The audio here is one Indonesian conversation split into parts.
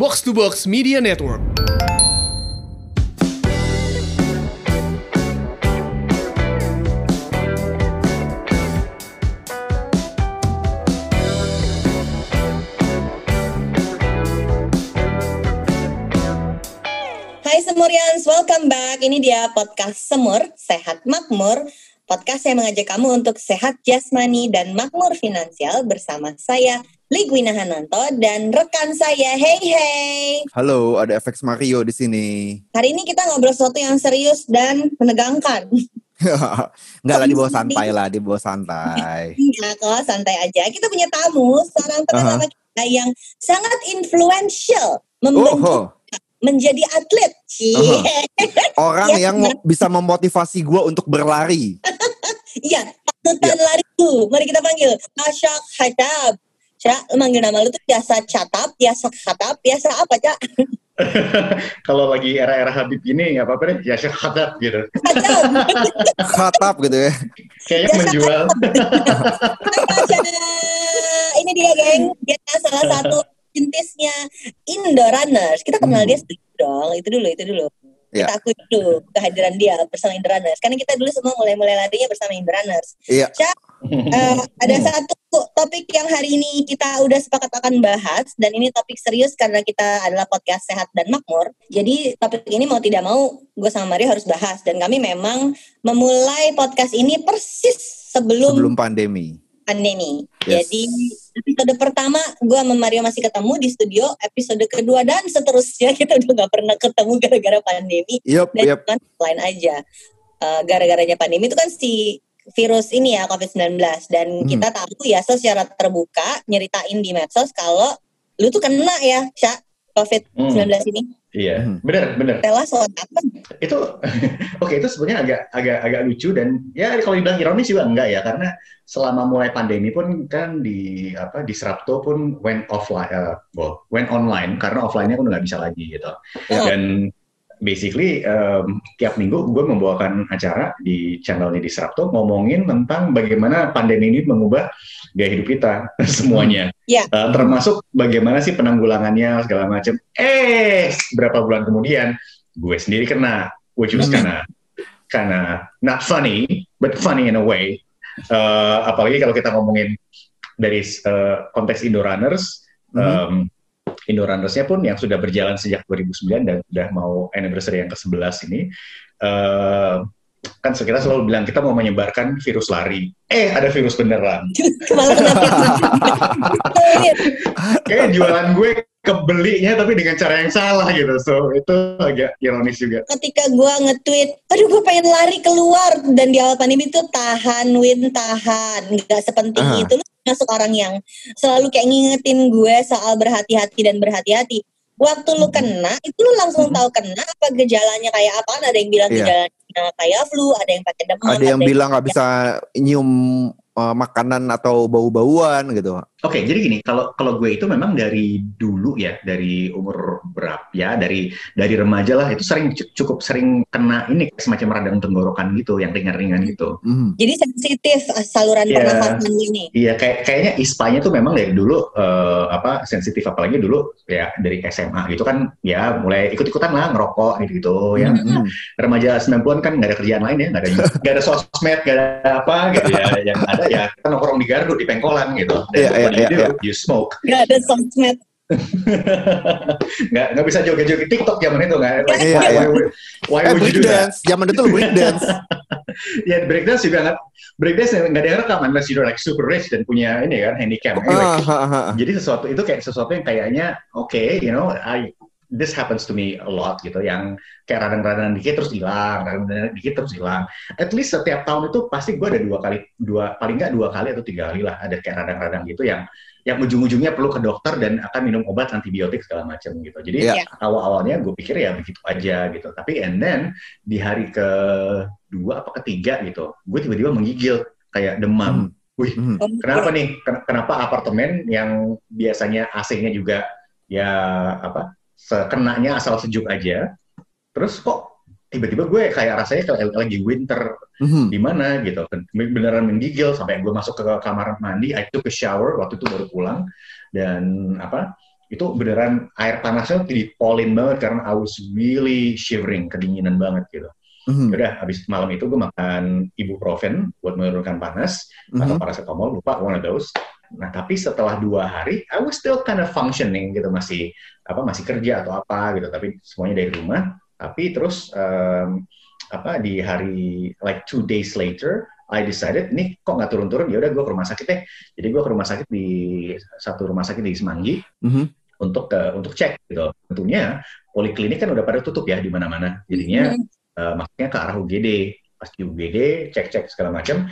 Box to Box Media Network. Hai Semurians, welcome back. Ini dia podcast Semur, Sehat Makmur. Podcast yang mengajak kamu untuk sehat jasmani dan makmur finansial bersama saya, Ligwina Hananto, dan rekan saya, Hey Hey. Halo, ada FX Mario di sini. Hari ini kita ngobrol sesuatu yang serius dan menegangkan. Enggak lah, dibawa santai lah, dibawa santai. Iya kok, santai aja. Kita punya tamu, seorang teman lama kita yang sangat influential, membentuk Oh, menjadi atlet. Cie. orang Ya, yang mo- bisa memotivasi gue untuk berlari. Iya, patutan Ya. lari tuh. Mari kita panggil Asyak Hatab. Cak, manggil nama lu tuh biasa Catap, biasa Khatap, biasa apa, Cak? kalau lagi era-era Habib ini nggak apa-apa deh, ya syahadat gitu. Khatap gitu ya. Kayaknya Biasa menjual. Ini dia, geng. Dia salah satu pintisnya Indo Runners. Kita kenal Hmm. dia sedikit dong. Itu dulu, itu dulu. Ya. Kita akui dulu kehadiran dia bersama Indo Runners. Karena kita dulu semua mulai-mulai larinya bersama Indo Runners. Iya. Cak, Eh, ada satu topik yang hari ini kita udah sepakat akan bahas dan ini topik serius karena kita adalah podcast sehat dan makmur. Jadi topik ini mau tidak mau gue sama Mario harus bahas dan kami memang memulai podcast ini persis sebelum, Sebelum pandemi. pandemi. Yes. Jadi episode pertama gue sama Mario masih ketemu di studio, episode kedua dan seterusnya kita udah nggak pernah ketemu gara-gara pandemi Yup, dan kan lain aja. Eh, gara-garanya pandemi itu kan si virus ini ya COVID-19 dan Hmm. kita tahu ya secara terbuka nyeritain di medsos kalau lu tuh kena ya Sya COVID-19 ini. Iya, Hmm. bener bener. Rela soal apa? Itu oke itu sebenarnya agak agak agak lucu dan ya kalau dibilang ironis juga enggak ya karena selama mulai pandemi pun kan di apa di Srapto pun went offline, eh, well, went online karena offline-nya pun nggak bisa lagi gitu. Ya. Dan basically em, tiap minggu gue membawakan acara di channelnya di Srapto ngomongin tentang bagaimana pandemi ini mengubah gaya hidup kita semuanya. Ya. Eh, termasuk bagaimana sih penanggulangannya segala macam. Eh, berapa bulan kemudian gue sendiri kena, which was Hmm. karena karena not funny, but funny in a way. Eh, apalagi kalau kita ngomongin dari eh, konteks Indo Runners, em, Indo Runners-nya pun yang sudah berjalan sejak 2009 dan sudah mau anniversary yang ke-11 ini, eh, kan kita selalu bilang kita mau menyebarkan virus lari. Eh, ada virus beneran. Kayak jualan gue kebelinya tapi dengan cara yang salah gitu. So, itu agak ironis juga. Ketika gue nge-tweet, aduh gue pengen lari keluar dan di awal pandemi itu tahan win tahan, nggak sepenting Ah. itu. Lu masuk orang yang selalu kayak ngingetin gue soal berhati-hati dan berhati-hati. Waktu lu kena, itu lu langsung Mhm. tahu kena apa gejalanya kayak apa? Ada yang bilang Iya. gejalanya kayak flu, ada yang pakai demam, Ada yang bilang nggak bisa nyium uh, makanan atau bau-bauan gitu. Oke, jadi gini, kalau kalau gue itu memang dari dulu ya, dari umur berapa ya, dari dari remaja lah itu sering cukup sering kena ini semacam radang tenggorokan gitu, yang ringan-ringan gitu. Mhm. Jadi sensitif uh, saluran Iya. pernafasan ini. Iya, kayak kayaknya ispanya tuh memang dari dulu eh, apa sensitif apalagi dulu ya dari SMA gitu kan ya mulai ikut-ikutan lah ngerokok gitu-gitu ya. Mhm. Remaja 90-an kan nggak ada kerjaan lain ya, nggak ada nggak ada sosmed, nggak ada apa gitu ya. Yang ada ya kita nongkrong di gardu di pengkolan gitu. Dan Iya, what iya, you iya, do, iya. you smoke. Gak ada sosmed. nggak nggak bisa joget-joget TikTok zaman itu nggak. Like, Iya, why, iya. why, would- why Eh would you do that? breakdance, zaman itu lo breakdance. Ya breakdance juga nggak breakdance nggak ada yang rekam unless you're like super rich dan punya ini kan handicam. Anyway, Ah, ah, ah, ah. jadi sesuatu itu kayak sesuatu yang kayaknya oke, you know, I this happens to me a lot gitu, yang kayak radang-radang dikit terus hilang, radang-radang dikit terus hilang. At least setiap tahun itu pasti gue ada dua kali, dua paling nggak dua kali atau tiga kali lah ada kayak radang-radang gitu yang yang ujung-ujungnya perlu ke dokter dan akan minum obat antibiotik segala macam gitu. Jadi Iya. awal-awalnya gue pikir ya begitu aja gitu. Tapi and then di hari kedua apa ketiga gitu, gue tiba-tiba menggigil kayak demam. Wih, Mhm. Kenapa nih? Ken- Kenapa apartemen yang biasanya AC-nya juga ya apa sekenanya asal sejuk aja, terus kok tiba-tiba gue kayak rasanya kayak lagi winter Mhm. di mana gitu beneran menggigil sampai gue masuk ke kamar mandi I took a shower waktu itu baru pulang dan apa itu beneran air panasnya tuh dipolin banget karena I was really shivering, kedinginan banget gitu. Mhm. Udah habis malam itu gue makan ibuprofen buat menurunkan panas atau Mhm. paracetamol lupa one of those. Nah tapi setelah dua hari I was still kind of functioning gitu masih apa masih kerja atau apa gitu tapi semuanya dari rumah. Tapi terus em, apa di hari like two days later I decided nih kok nggak turun-turun ya udah gue ke rumah sakit deh. Jadi gue ke rumah sakit di satu rumah sakit di Semanggi Mhm. untuk ke untuk cek gitu. Tentunya poliklinik kan udah pada tutup ya di mana-mana. Jadinya Hmm. eh, maksudnya ke arah UGD. Pas di UGD, cek-cek segala macam.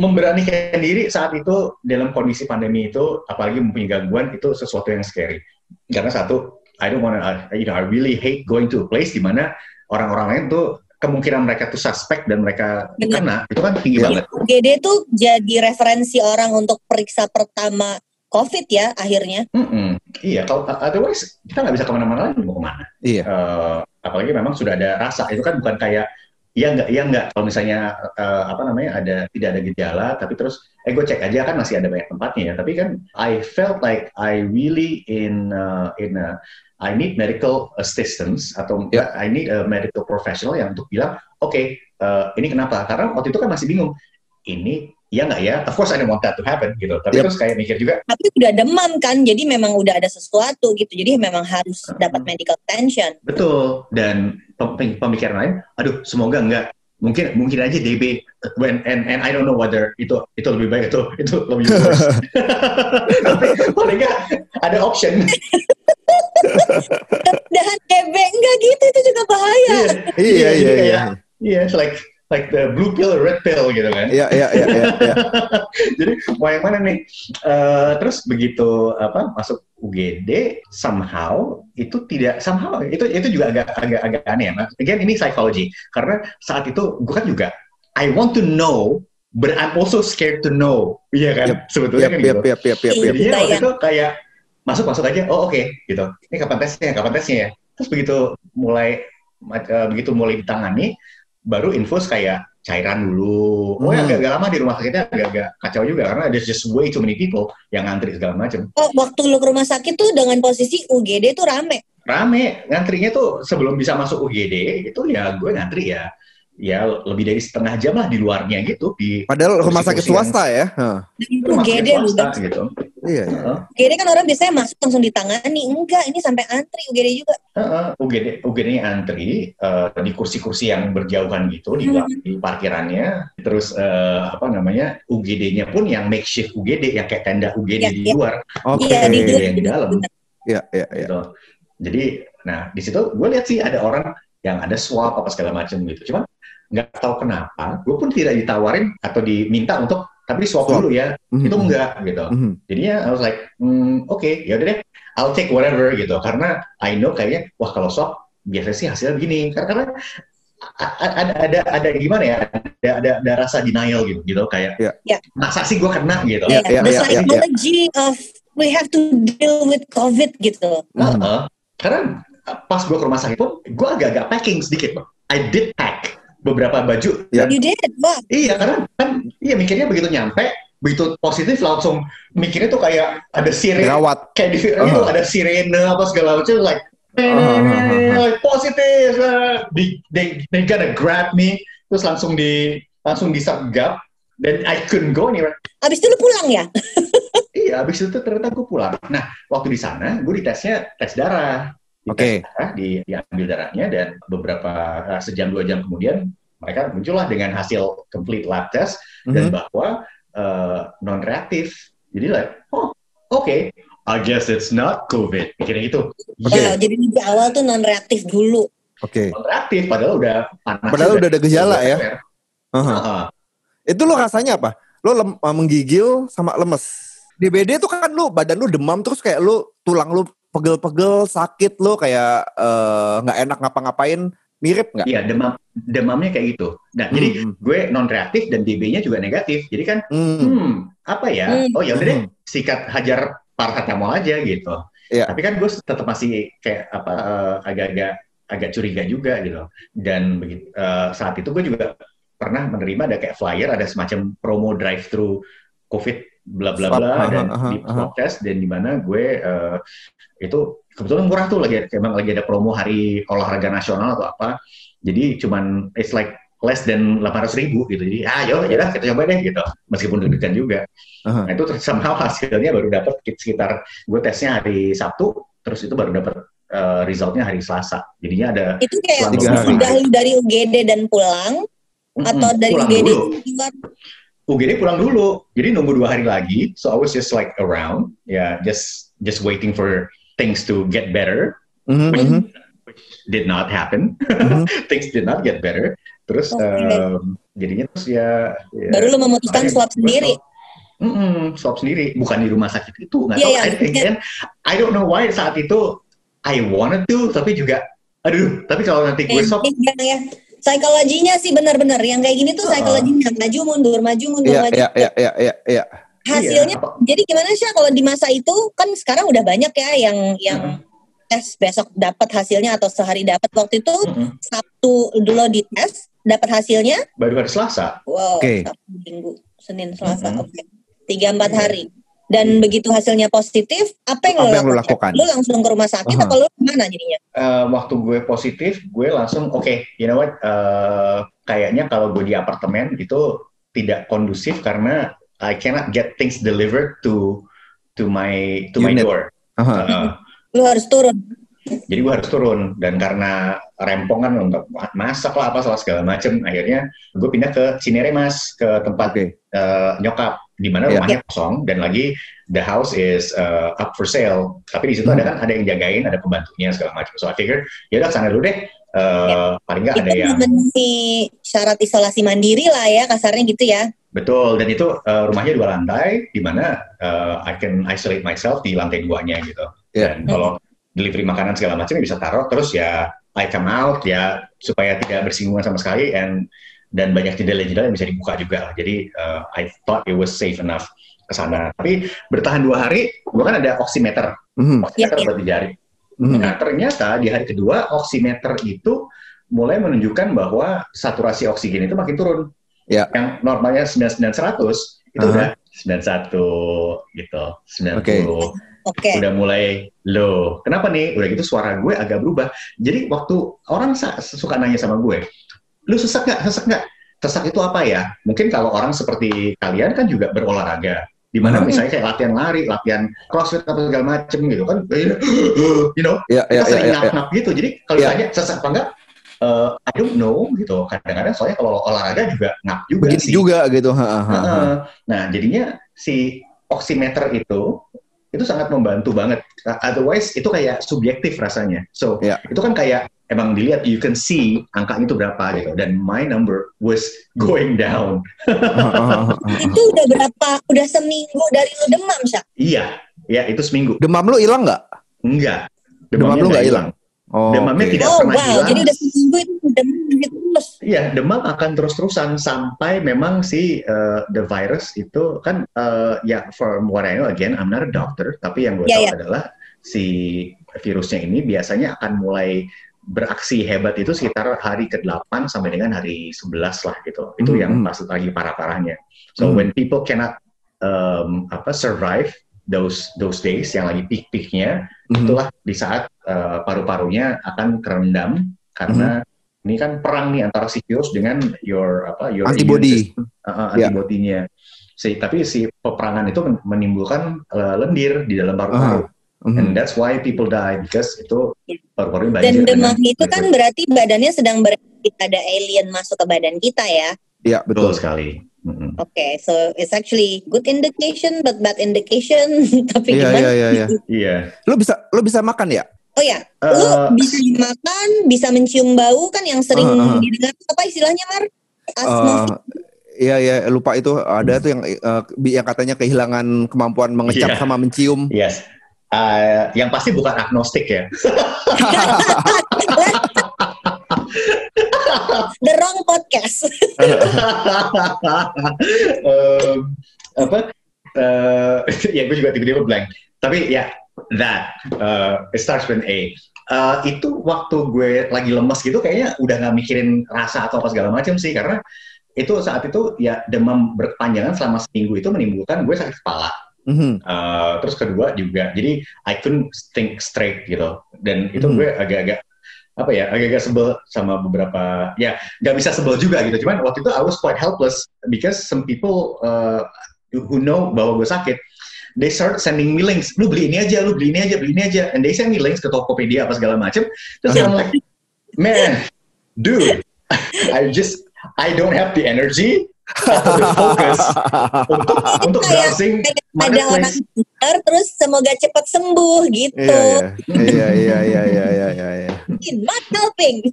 Memberanikan diri saat itu dalam kondisi pandemi itu, apalagi mempunyai gangguan, itu sesuatu yang scary. Karena satu, I don't wanna, I- you know, I really hate going to a place di mana orang-orang lain tuh kemungkinan mereka tuh suspek dan mereka Benar. kena, itu kan tinggi banget. UGD tuh jadi referensi orang untuk periksa pertama COVID ya akhirnya. Mm-mm. Iya, kalau otherwise kita nggak bisa ke mana-mana lagi mau ke mana. Iya. Eh, apalagi memang sudah ada rasa itu kan bukan kayak iya nggak iya nggak kalau misalnya eh, apa namanya ada tidak ada gejala tapi terus eh gue cek aja kan masih ada banyak tempatnya ya tapi kan I felt like I really in uh, in a, I need medical assistance atau Ya. I need a medical professional yang untuk bilang oke eh, ini kenapa karena waktu itu kan masih bingung ini iya nggak ya of course I don't want that to happen gitu tapi Yep. terus kayak mikir juga Tapi udah demam kan, jadi memang udah ada sesuatu gitu. Jadi memang harus dapat medical attention. Betul. Dan pemikiran lain, aduh semoga enggak. Mungkin mungkin aja DB when and and I don't know whether itu itu lebih baik atau itu lebih worse. Tapi paling enggak ada option. Dan TB enggak gitu, itu juga bahaya. Iya, iya, iya. kayak, Iya, it's like like the blue pill red pill gitu kan. Iya, iya, iya, iya, iya. Jadi mau yang mana nih? Eh, terus begitu apa masuk UGD somehow itu tidak somehow itu itu juga agak agak agak aneh ya. Again ini psychology karena saat itu gue kan juga I want to know but I'm also scared to know. Iya kan? Yep. Sebetulnya Yap, kan yap, gitu. yap, yap, yap, yap. Jadinya waktu Bayang. itu kayak masuk masuk aja. Oh oke gitu. Ini kapan tesnya? Kapan tesnya ya? Terus begitu mulai eh, begitu mulai ditangani baru infus kayak cairan dulu. Oh ya Hmm. agak-agak lama di rumah sakitnya agak-agak kacau juga karena there's just way too many people yang ngantri segala macam. Oh, waktu lu ke rumah sakit tuh dengan posisi UGD tuh rame. Rame ngantrinya tuh sebelum bisa masuk UGD itu ya gue ngantri ya ya lebih dari setengah jam lah di luarnya gitu di Padahal rumah sakit swasta ya. Rumah sakit UGD swasta bukan. gitu. Iya, iya. Heeh. UGD kan orang biasanya masuk langsung ditangani. Enggak, ini sampai antri UGD juga. Heeh, UGD UGD-nya antri eh, di kursi-kursi yang berjauhan gitu di, Hmm. di parkirannya terus eh, apa namanya UGD-nya pun yang makeshift UGD yang kayak tenda UGD Iya, di iya. luar Oke. Iya, di Ada yang di dalam Iya, iya, iya. gitu. Jadi, nah di situ gue lihat sih ada orang yang ada swab apa segala macam gitu. Cuman nggak tahu kenapa, gue pun tidak ditawarin atau diminta untuk tapi swab, Swab. dulu ya. Mhm. Itu enggak gitu. Mhm. Jadinya I was like, hmm, oke, ya udah deh, I'll take whatever gitu. Karena I know kayaknya, wah kalau swab biasanya sih hasilnya begini. Karena, karena ada, ada ada gimana ya, ada, ada, ada rasa denial gitu, gitu kayak, Iya. Iya. masa sih gue kena gitu. Iya, iya, The iya, iya, psychology of we have to deal with COVID gitu. Mhm. Heeh. Karena pas gue ke rumah sakit pun, gue agak-agak packing sedikit. I did pack beberapa baju. Ya. You did, wah. Iya, karena kan, iya mikirnya begitu nyampe, begitu positif langsung mikirnya tuh kayak ada sirene, Gawat. kayak di film itu Uh-huh. ada sirene apa segala macam, like, Uh-huh. like positif, uh, di, they, they gonna grab me, terus langsung di langsung disergap, dan I couldn't go anywhere. Abis itu lu pulang ya? Iya, habis itu ternyata gue pulang. Nah, waktu di sana, gue ditesnya tes darah. Oke. tes darah, di, diambil darahnya, dan beberapa eh, sejam dua jam kemudian, mereka muncullah dengan hasil complete lab test, dan Mhm. bahwa non reaktif. Jadi like, oh, oke, I guess it's not COVID. Mikirnya gitu. Oke. Wow, jadi di awal tuh non reaktif dulu. Oke. Non reaktif, padahal udah panas. Padahal udah ada gejala ya? Heeh. Itu lo rasanya apa? Lo lem- uh, menggigil sama lemes. DBD tuh kan lu badan lu demam terus kayak lu tulang lu pegel-pegel sakit lu kayak eh, nggak enak ngapa-ngapain mirip nggak? Iya, demam demamnya kayak gitu. Nah, jadi Hmm, gue non reaktif dan DB-nya juga negatif. Jadi kan hmm. hmm, apa ya? Hmm. Oh ya udah deh, Hmm. sikat hajar paracetamol aja gitu. Iya. Tapi kan gue tetap masih kayak apa eh, agak-agak agak curiga juga gitu. Dan begitu eh, saat itu gue juga pernah menerima ada kayak flyer, ada semacam promo drive thru COVID bla bla bla dan aha, di test dan di mana gue eh, itu kebetulan murah tuh lagi emang lagi ada promo hari olahraga nasional atau apa. Jadi cuman it's like less than 800 ribu gitu. Jadi ah yuk ya udah kita coba deh gitu. Meskipun deg-degan juga. Aha. nah itu somehow hasilnya baru dapat sekitar gue tesnya hari Sabtu terus itu baru dapat eh, resultnya hari Selasa. Jadinya ada Itu kayak sudah dari UGD dan pulang? Atau Mm-mm, dari pulang UGD dulu. UGD pulang dulu jadi nunggu dua hari lagi so I was just like around ya just just waiting for things to get better Mhm, which, mhm, which did not happen mhm. things did not get better terus Oke. em, jadinya terus ya, ya baru lu memutuskan swab sendiri. swab. Mm-mm, swab sendiri bukan di rumah sakit itu nggak Iya, tahu iya. I, again, I don't know why saat itu I wanted to tapi juga aduh tapi kalau nanti gue swab Yang ya. Psikologinya sih benar-benar yang kayak gini tuh Heeh. psikologinya maju mundur maju mundur Iya, maju. iya, iya, iya, iya, iya. Hasilnya apa- jadi gimana sih kalau di masa itu kan sekarang udah banyak ya yang yang Mm-mm. tes besok dapat hasilnya atau sehari dapat waktu itu Mm-mm. Sabtu dulu dites dapat hasilnya baru hari Selasa wow Oke. Sabtu Minggu Senin Selasa Mm-mm. oke tiga empat Iya. hari dan begitu hasilnya positif apa yang, Apa lo, yang lo lakukan? lakukan? Lu langsung ke rumah sakit Aha. atau lu ke mana jadinya? Eh, waktu gue positif, gue langsung oke, you know what? eh, kayaknya kalau gue di apartemen itu tidak kondusif karena I cannot get things delivered to to my to my Unit. door. Aha. Eh, Lu harus turun. jadi gue harus turun dan karena rempongan untuk masak lah apa salah segala macem, akhirnya gue pindah ke Cinere Mas ke tempat Oke. eh, nyokap di mana Iya. rumahnya kosong dan lagi the house is uh, up for sale. Tapi di situ Hmm. ada kan ada yang jagain, ada pembantunya segala macam. So I figure ya udah sana dulu deh. Uh, paling nggak ada yang memenuhi syarat isolasi mandiri lah ya kasarnya gitu ya. betul dan itu uh, rumahnya dua lantai di mana uh, I can isolate myself di lantai duanya gitu. Iya. Dan kalau delivery makanan segala macam ya bisa taruh terus ya I come out ya supaya tidak bersinggungan sama sekali and dan banyak jendela-jendela yang bisa dibuka juga lah. Jadi uh, I thought it was safe enough ke sana. Tapi bertahan dua hari, gua kan ada oximeter. Mhm, Oximeter Iya, iya. buat di jari. mhm. Nah ternyata di hari kedua oximeter itu mulai menunjukkan bahwa saturasi oksigen itu makin turun. Ya. Yang normalnya 99-100 itu Aha. udah 91 gitu, 90 Oke. Oke. udah mulai low. Kenapa nih? Udah gitu suara gue agak berubah. Jadi waktu orang suka nanya sama gue, lu sesak nggak? Sesak nggak? Sesak itu apa ya? Mungkin kalau orang seperti kalian kan juga berolahraga. Di mana Hmm. misalnya kayak latihan lari, latihan crossfit atau segala macem gitu kan, you know, Iya, iya, kita iya, sering iya. ngap-ngap gitu. Jadi kalau Iya. ditanya sesak apa enggak, eh, I don't know gitu. Kadang-kadang soalnya kalau olahraga juga ngap juga Begini sih. juga gitu. ha, ha, ha. Nah, jadinya si oximeter itu itu sangat membantu banget. Uh, Otherwise itu kayak subjektif rasanya. So Iya. itu kan kayak emang dilihat you can see angkanya itu berapa gitu. Dan my number was going down. Itu udah berapa? Udah seminggu dari lu demam, Syak? Iya, ya itu seminggu. Demam lu hilang nggak? Enggak. Demam lu nggak hilang? Oh, Demamnya oke. tidak Oh pernah wow, hilang. jadi udah seminggu itu demam gitu terus. Iya, demam akan terus-terusan sampai memang si uh, the virus itu kan uh, ya from what I know again I'm not a doctor, tapi yang gue Iya, tahu iya. adalah si virusnya ini biasanya akan mulai beraksi hebat itu sekitar hari ke-8 sampai dengan hari 11 lah gitu. Itu Hmm, yang hmm. pas lagi parah-parahnya. So Hmm. when people cannot um, apa survive those those days yang lagi peak-peaknya, Mhm. itulah di saat uh, paru-parunya akan kerendam karena Mhm. ini kan perang nih antara si virus dengan your apa your Antibody. uh, uh, Ya. antibodinya. Si, tapi si peperangan itu men- menimbulkan uh, lendir di dalam paru-paru. Mhm. And that's why people die because itu Ya. paru-parunya banjir. Dan demam dengan itu kan berarti badannya sedang beraktif ada alien masuk ke badan kita ya. Iya, betul betul. sekali. Mm-mm. Oke, so it's actually good indication but bad indication. Tapi Iya, gimana? iya, iya, iya. Iya. Lu bisa lu bisa makan ya? Oh ya, Eh, lu bisa makan, bisa mencium bau kan yang sering Ah, ah. didengar apa istilahnya Mar? Asmofis. Iya ya lupa itu ada tuh yang eh, yang katanya kehilangan kemampuan mengecap Iya. sama mencium. Yes. Uh, yang pasti bukan agnostik ya. The wrong podcast. Em, apa? eh, ya gue juga tiba-tiba blank. Tapi ya that uh, it starts with A. Eh, itu waktu gue lagi lemes gitu kayaknya udah nggak mikirin rasa atau apa segala macam sih karena itu saat itu ya demam berkepanjangan selama seminggu itu menimbulkan gue sakit kepala Mhm. Uh, terus kedua juga, jadi I couldn't think straight gitu. Dan itu Hmm. gue agak-agak apa ya, agak-agak sebel sama beberapa, ya nggak bisa sebel juga gitu. Cuman waktu itu I was quite helpless because some people uh, who know bahwa gue sakit, they start sending me links. Lu beli ini aja, lu beli ini aja, beli ini aja. And they send me links ke Tokopedia apa segala macem. Terus I'm like, man, dude, I just, I don't have the energy focus untuk untuk Kayak- browsing Kayak ada orang marketplace. terus semoga cepat sembuh gitu. Iya, iya, iya, iya, iya, iya, iya. Not helping.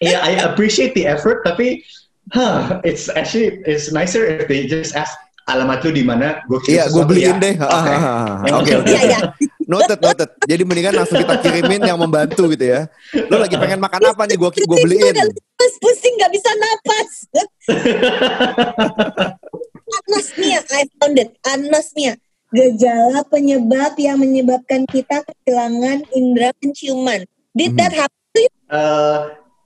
Yeah, I appreciate the effort, tapi, huh, it's actually it's nicer if they just ask alamat lu di mana, gue kirim Iya, gue beliin ya. deh. Oke. Oke, oke. Iya, iya. Noted, noted. Jadi mendingan langsung kita kirimin yang membantu gitu ya. Lo lagi pengen makan apa nih? Gue gue beliin. Pusing gak bisa napas. Anosmia, I found it. Anosmia. Gejala penyebab yang menyebabkan kita kehilangan indera penciuman. Did that happen to you? Eh,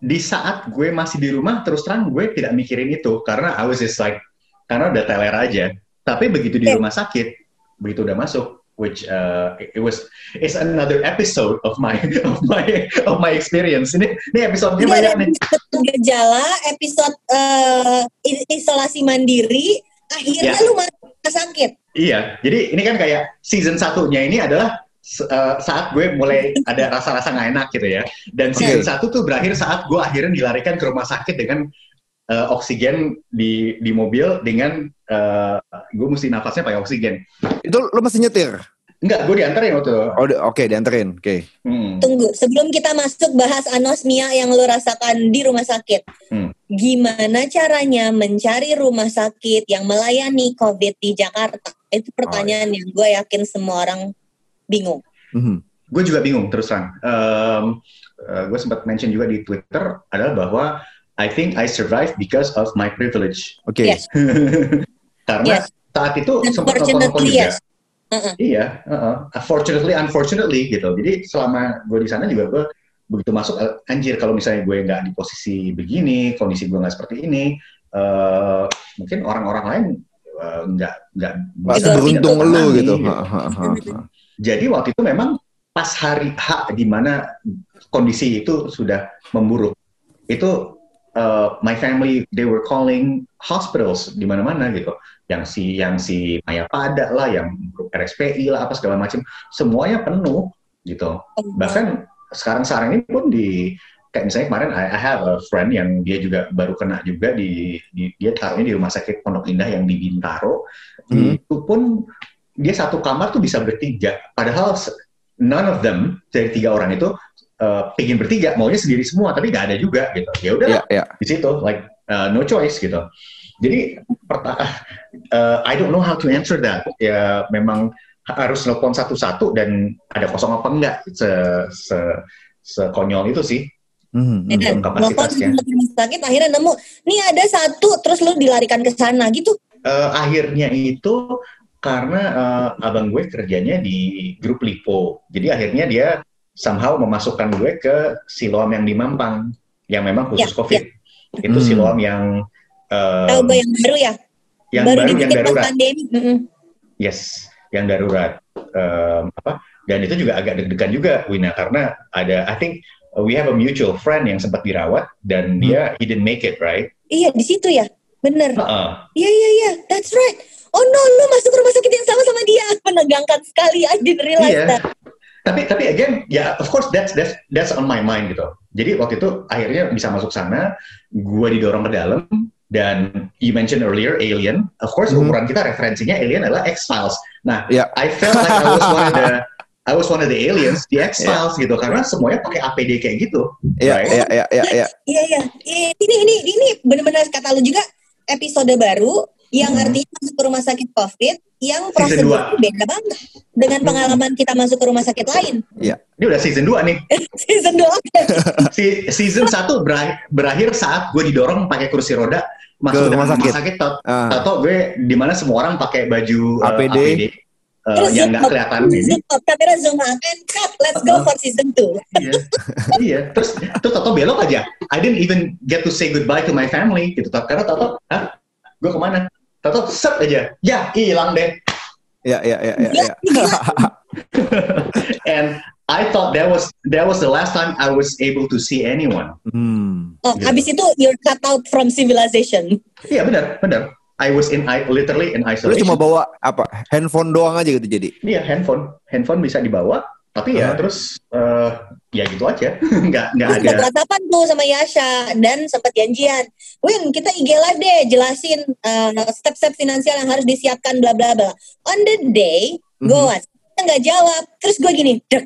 di saat gue masih di rumah, terus terang gue tidak mikirin itu karena I was just like karena udah teler aja. Tapi begitu di rumah sakit, begitu udah masuk, which uh, it was it's another episode of my of my of my experience. Ini ini episode Jadi banyak nih. episode gejala, episode i- isolasi mandiri, akhirnya Ya. lu masuk rumah sakit. Iya, jadi ini kan kayak season satunya ini adalah eh, saat gue mulai ada rasa-rasa nggak enak gitu ya. Dan season Oke. satu tuh berakhir saat gue akhirnya dilarikan ke rumah sakit dengan eh, oksigen di di mobil dengan eh, gue mesti nafasnya pakai oksigen. Itu lo masih nyetir? Enggak, gue diantarin waktu itu. Oh, di- oke, dianterin. Oke. Hmm. Tunggu, sebelum kita masuk bahas anosmia yang lu rasakan di rumah sakit. Hmm. Gimana caranya mencari rumah sakit yang melayani COVID di Jakarta? Itu pertanyaan yang gue yakin semua orang bingung. Mhm. Gue juga bingung terus terang. Em, eh, gue sempat mention juga di Twitter adalah bahwa I think I survived because of my privilege. Oke. Yes. Karena Yes. saat itu sempat Unfortunately, juga. yes. Uh-uh. Iya, uh-uh. unfortunately, unfortunately gitu. Jadi selama gue di sana juga gue begitu masuk, eh, anjir kalau misalnya gue nggak di posisi begini, kondisi gue nggak seperti ini, eh, mungkin orang-orang lain eh, nggak nggak Gak Itu seberuntung tidak lu gitu. gitu. Ha, ha, ha, ha. Jadi waktu itu memang pas hari H di mana kondisi itu sudah memburuk, itu uh, my family they were calling hospitals di mana-mana gitu. Yang si yang si Mayapada lah, yang RSPI lah apa segala macam, semuanya penuh gitu. Bahkan sekarang-sekarang ini pun di kayak misalnya kemarin I, I have a friend yang dia juga baru kena juga di, di dia taruhnya di rumah sakit Pondok Indah yang di Bintaro. Hmm. Itu pun dia satu kamar tuh bisa bertiga. Padahal none of them dari tiga orang itu uh, pingin bertiga, maunya sendiri semua, tapi nggak ada juga gitu. Ya udah Iya, iya. di situ like uh, no choice gitu. Jadi perta- uh, I don't know how to answer that. Ya memang harus nelpon satu-satu dan ada kosong apa enggak se se sekonyol itu sih. Dan Hmm, telepon kapasitasnya. sakit akhirnya nemu, nih ada satu, terus lu dilarikan ke sana gitu. Eh, akhirnya itu karena eh, abang gue kerjanya di grup Lipo. Jadi akhirnya dia somehow memasukkan gue ke Siloam yang di Mampang yang memang khusus Ya, COVID. Itu Hmm. Siloam yang eh, Tahu gue yang baru ya? yang baru baru yang darurat. pandemi. Mm-mm. Yes, yang darurat. Em, apa? Dan itu juga agak deg-degan juga, Wina, karena ada, I think uh, we have a mutual friend yang sempat dirawat dan Hmm. dia he didn't make it, right? Iya di situ ya, bener. Heeh. Iya iya iya, that's right. Oh no, lu masuk rumah sakit yang sama sama dia. Menegangkan sekali, I didn't realize Iya. that. Tapi tapi again, ya of course that's that's that's on my mind gitu. Jadi waktu itu akhirnya bisa masuk sana, gua didorong ke dalam dan you mentioned earlier Alien. Of course Mhm. umuran kita referensinya Alien adalah X Files. Nah, Iya. I felt like I was one of the I was one of the aliens di X Files gitu karena semuanya pakai APD kayak gitu. Iya, iya, iya, iya, iya. Iya Ini ini ini benar-benar kata lu juga episode baru yang Hmm. artinya masuk ke rumah sakit COVID yang Season prosedurnya beda banget dengan Hmm. pengalaman kita masuk ke rumah sakit lain. Ini udah season 2 nih. Season 2 Si, season 1 berakhir, berakhir saat gue didorong pakai kursi roda masuk Ke rumah rumah sakit. sakit. Tau, Ah, tau gue di mana semua orang pakai baju uh, APD. APD, uh, Terus yang nggak kelihatan zoom kamera zoom and cut. Let's go Uh-huh. for season 2. iya. iya. Terus terus Toto belok aja. I didn't even get to say goodbye to my family gitu. Toto. Karena Toto, ah, gue ke mana? Toto set aja. Ya, hilang deh. Ya, ya, ya, ya. ya. And I thought that was that was the last time I was able to see anyone. Hmm. Oh, Iya. habis itu you're cut out from civilization. Iya benar, benar. I was in I literally in Lu isolation. cuma bawa apa? Handphone doang aja gitu jadi. Iya handphone, handphone bisa dibawa, tapi ya Hah? terus eh, ya gitu aja, nggak nggak ada. sempat tuh sama Yasha dan sempat janjian. Win, kita IG live deh, jelasin uh, step-step finansial yang harus disiapkan bla bla bla. On the day, gue Mhm. WhatsApp nggak jawab. Terus gue gini, dek,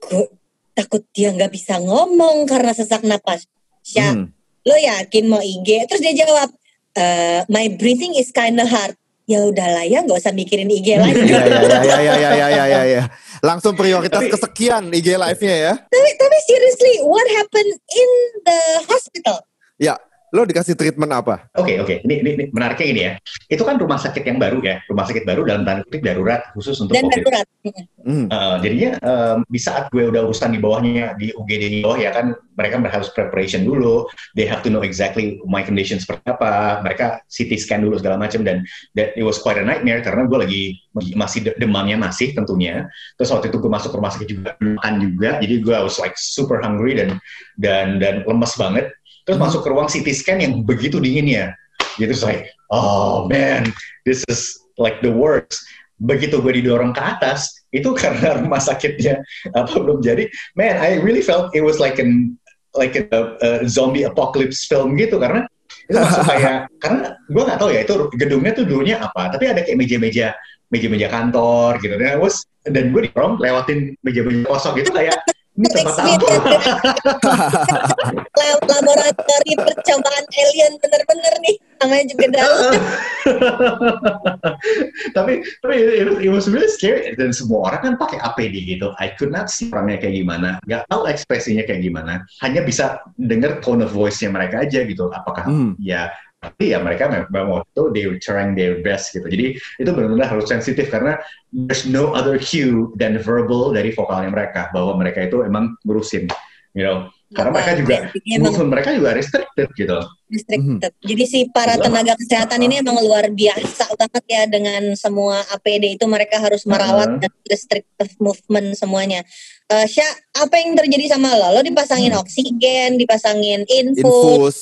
gue takut dia nggak bisa ngomong karena sesak napas. Sya, Hmm. lo yakin mau IG? Terus dia jawab, "Eh, my breathing is kinda hard. Ya udahlah ya, nggak usah mikirin IG live. Iya, iya, iya, iya, iya, iya, iya, iya, iya. Langsung prioritas Tapi- kesekian IG live-nya ya. tapi, tapi seriously, what happened in the hospital? Ya, lo dikasih treatment apa? Oke oke, ini, ini ini menariknya ini ya. Itu kan rumah sakit yang baru ya, rumah sakit baru dalam tanda kutip darurat khusus untuk Dan COVID. darurat. Hmm. Eh, jadinya em, di saat gue udah urusan di bawahnya di UGD di bawah ya kan mereka harus preparation dulu they have to know exactly my condition seperti apa mereka CT scan dulu segala macam dan that it was quite a nightmare karena gue lagi masih de- demamnya masih tentunya terus waktu itu gue masuk ke rumah sakit juga makan juga jadi gue was like super hungry dan dan dan lemes banget terus masuk ke ruang CT scan yang begitu dinginnya. Gitu like oh man this is like the worst. Begitu gue didorong ke atas itu karena rumah sakitnya apa belum jadi man I really felt it was like an like a, a zombie apocalypse film gitu. Karena itu masuk kayak karena gue nggak tahu ya itu gedungnya tuh dulunya apa tapi ada kayak meja-meja meja-meja kantor gitu. Dan was dan gue dorong lewatin meja-meja kosong gitu kayak ini tempat apa? Lab- laboratori percobaan alien bener-bener nih. Namanya juga dalam tapi tapi it, was- it was really scary. Dan semua orang kan pakai APD gitu. I could not see orangnya kayak gimana. Nggak tahu ekspresinya kayak gimana. Hanya bisa dengar tone of voice-nya mereka aja gitu. Apakah Hmm. ya tapi ya mereka memang waktu itu they were trying their best gitu jadi itu benar-benar harus sensitif karena there's no other cue than verbal dari vokalnya mereka bahwa mereka itu emang ngurusin you know karena mereka juga Jadi emang movement mereka juga restricted gitu restricted. Jadi si para tenaga kesehatan ini emang luar biasa banget ya dengan semua APD itu mereka harus merawat Uh-huh. dan restrictive movement semuanya. Eh Sya, apa yang terjadi sama lo? Lo dipasangin Hmm. oksigen, dipasangin infus, Infus,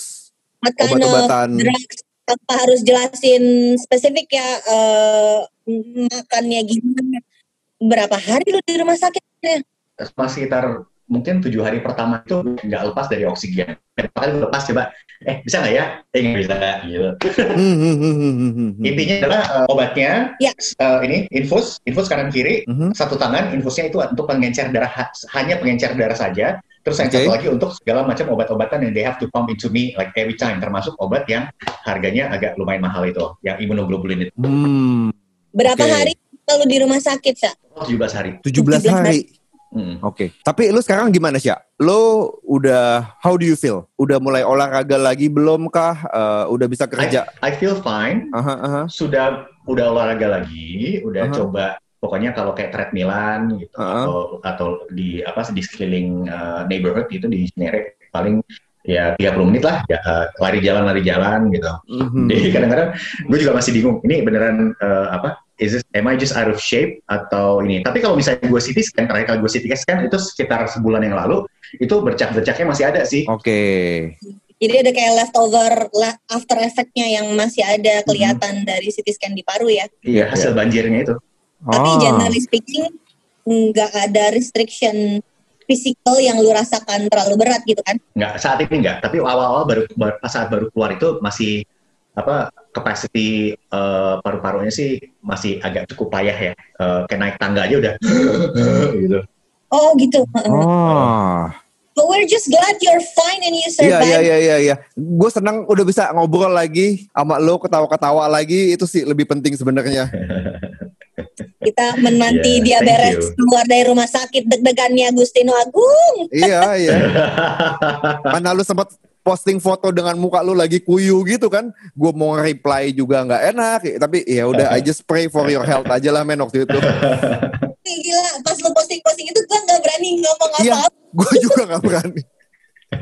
obat-obatan. drugs? Apa harus jelasin spesifik ya eh, makannya gimana? Berapa hari lo di rumah sakit? selama sekitar mungkin tujuh hari pertama itu nggak lepas dari oksigen. Berapa kali lepas coba, eh bisa nggak ya? Eh nggak bisa gitu. Hmm, hmm, hmm, hmm, hmm, hmm. Intinya adalah uh, obatnya, Ya. uh, ini infus, infus kanan kiri, Mhm. satu tangan infusnya itu untuk pengencer darah, ha- hanya pengencer darah saja. Terus yang Oke. satu lagi untuk segala macam obat-obatan yang they have to pump into me like every time, termasuk obat yang harganya agak lumayan mahal itu, yang imunoglobulin itu, Hmm, Berapa Oke. hari lo di rumah sakit, Sya? 17 hari. 17 hari. Mm. Oke. Tapi lu sekarang gimana sih? Lo udah how do you feel? Udah mulai olahraga lagi belum kah? Eh, udah bisa kerja? I feel fine. Aha, aha. sudah udah olahraga lagi, udah Aha. coba pokoknya kalau kayak treadmillan gitu Aha. atau atau di apa di sekeliling uh, neighborhood itu di Cinere paling ya 30 menit lah ya, uh, lari jalan lari jalan gitu. Mhm. Jadi kadang-kadang gue juga masih bingung ini beneran uh, apa is this, am I just out of shape atau ini? Tapi kalau misalnya gue CT scan, terakhir kali gue CT scan itu sekitar sebulan yang lalu itu bercak-bercaknya masih ada sih. Oke. Jadi ada kayak leftover after effect-nya yang masih ada kelihatan dari CT scan di paru ya. Iya hasil banjirnya itu. Tapi Ah. generally speaking nggak ada restriction physical yang lu rasakan terlalu berat gitu kan? nggak saat ini nggak tapi awal-awal baru, baru pas saat baru keluar itu masih apa capacity eh, paru-parunya sih masih agak cukup payah ya Eh, kayak naik tangga aja udah gitu Oh gitu. Oh. But we're just glad you're fine and you Iya survived. iya iya iya iya. Gue senang udah bisa ngobrol lagi sama lo ketawa-ketawa lagi itu sih lebih penting sebenarnya. Kita menanti Yeah, dia beres you. keluar dari rumah sakit deg-degannya Agustino Agung. iya iya. Mana lu sempat posting foto dengan muka lu lagi kuyu gitu kan? Gue mau reply juga nggak enak. Tapi ya udah I just pray for your health aja lah men waktu itu. Gila, pas lu posting-posting itu gue nggak berani ngomong Iya. apa-apa. Gue juga nggak berani.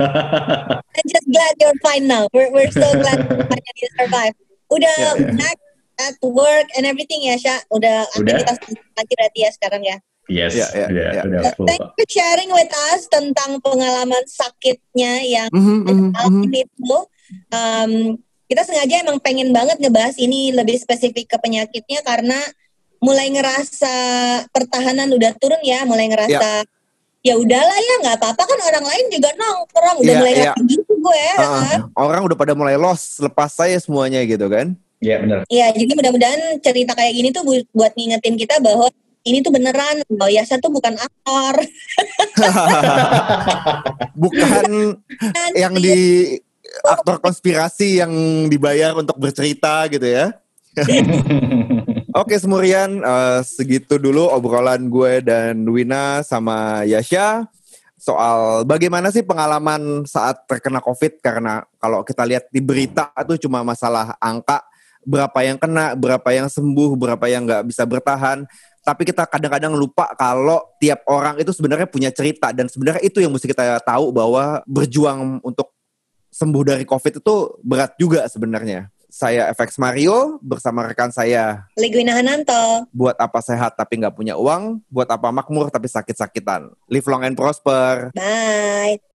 I'm just glad you're fine now. We're, we're so glad you survive. Udah Yeah, yeah. back at work and everything ya, Sya. Udah, Udah. aktivitas lagi berarti ya sekarang ya. Yes, Ya, ya, udah, ya. udah full Thank you for sharing with us tentang pengalaman sakitnya yang Mhm, mhm, mhm. alami itu. Um, kita sengaja emang pengen banget ngebahas ini lebih spesifik ke penyakitnya karena mulai ngerasa pertahanan udah turun ya, mulai ngerasa ya udahlah ya nggak apa-apa kan orang lain juga nongkrong udah Iya, mulai iya. ngerasa gitu gue. Ah, orang udah pada mulai lost, lepas saya semuanya gitu kan. Iya benar. Iya, jadi mudah-mudahan cerita kayak gini tuh bu- buat ngingetin kita bahwa ini tuh beneran loh. Yasa tuh bukan aktor. Bukan yang di aktor konspirasi yang dibayar untuk bercerita gitu ya. Oke Semurian, eh, segitu dulu obrolan gue dan Wina sama Yasha soal bagaimana sih pengalaman saat terkena COVID karena kalau kita lihat di berita itu cuma masalah angka berapa yang kena, berapa yang sembuh, berapa yang nggak bisa bertahan. Tapi kita kadang-kadang lupa kalau tiap orang itu sebenarnya punya cerita dan sebenarnya itu yang mesti kita tahu bahwa berjuang untuk sembuh dari COVID itu berat juga sebenarnya. Saya FX Mario bersama rekan saya Leguina Hananto. buat apa sehat tapi nggak punya uang, buat apa makmur tapi sakit-sakitan. Live long and prosper. Bye.